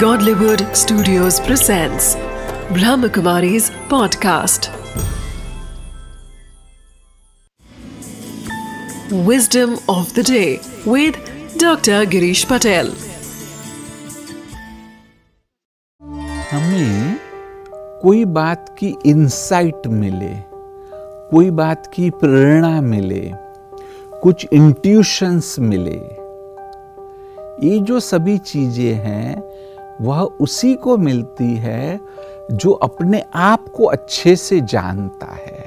Godlywood Studios presents Brahmakumari's podcast. Wisdom of the day with Dr. Girish Patel. हमें कोई बात की insight मिले कोई बात की प्रेरणा मिले कुछ इंट्यूशंस मिले ये जो सभी चीज़ें हैं वह उसी को मिलती है जो अपने आप को अच्छे से जानता है।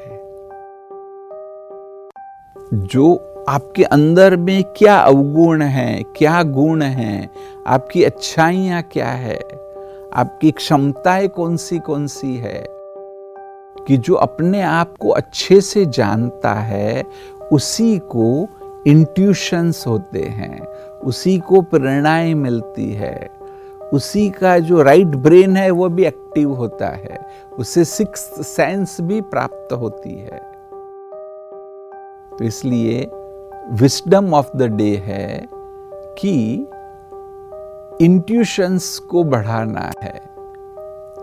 जो आपके अंदर में क्या अवगुण है, क्या गुण है, आपकी अच्छाइयाँ क्या है, आपकी क्षमताएँ कौन सी कौन सी है, कि जो अपने आप को अच्छे से जानता है, उसी को इंट्यूशंस होते हैं, उसी को प्रेरणाएँ मिलती है। उसी का जो राइट ब्रेन है, वो भी एक्टिव होता है। उसे सिक्स सेंस भी प्राप्त होती है। तो इसलिए विस्डम ऑफ़ द डे है कि इंट्यूशंस को बढ़ाना है।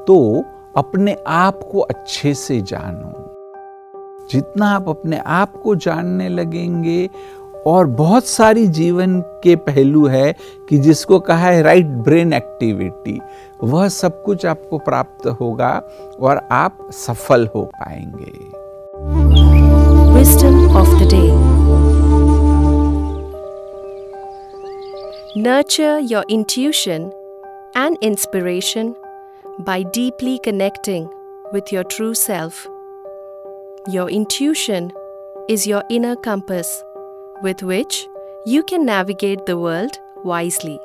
तो अपने आप को अच्छे से जानो। जितना आप अपने आप को जानने लगेंगे और बहुत सारी जीवन के पहलू है कि जिसको कहा है राइट ब्रेन एक्टिविटी वह सब कुछ आपको प्राप्त होगा और आप सफल हो पाएँगे। Of the day nurture your intuition and inspiration by deeply connecting with your true self your intuition is your inner compass with which you can navigate the world wisely.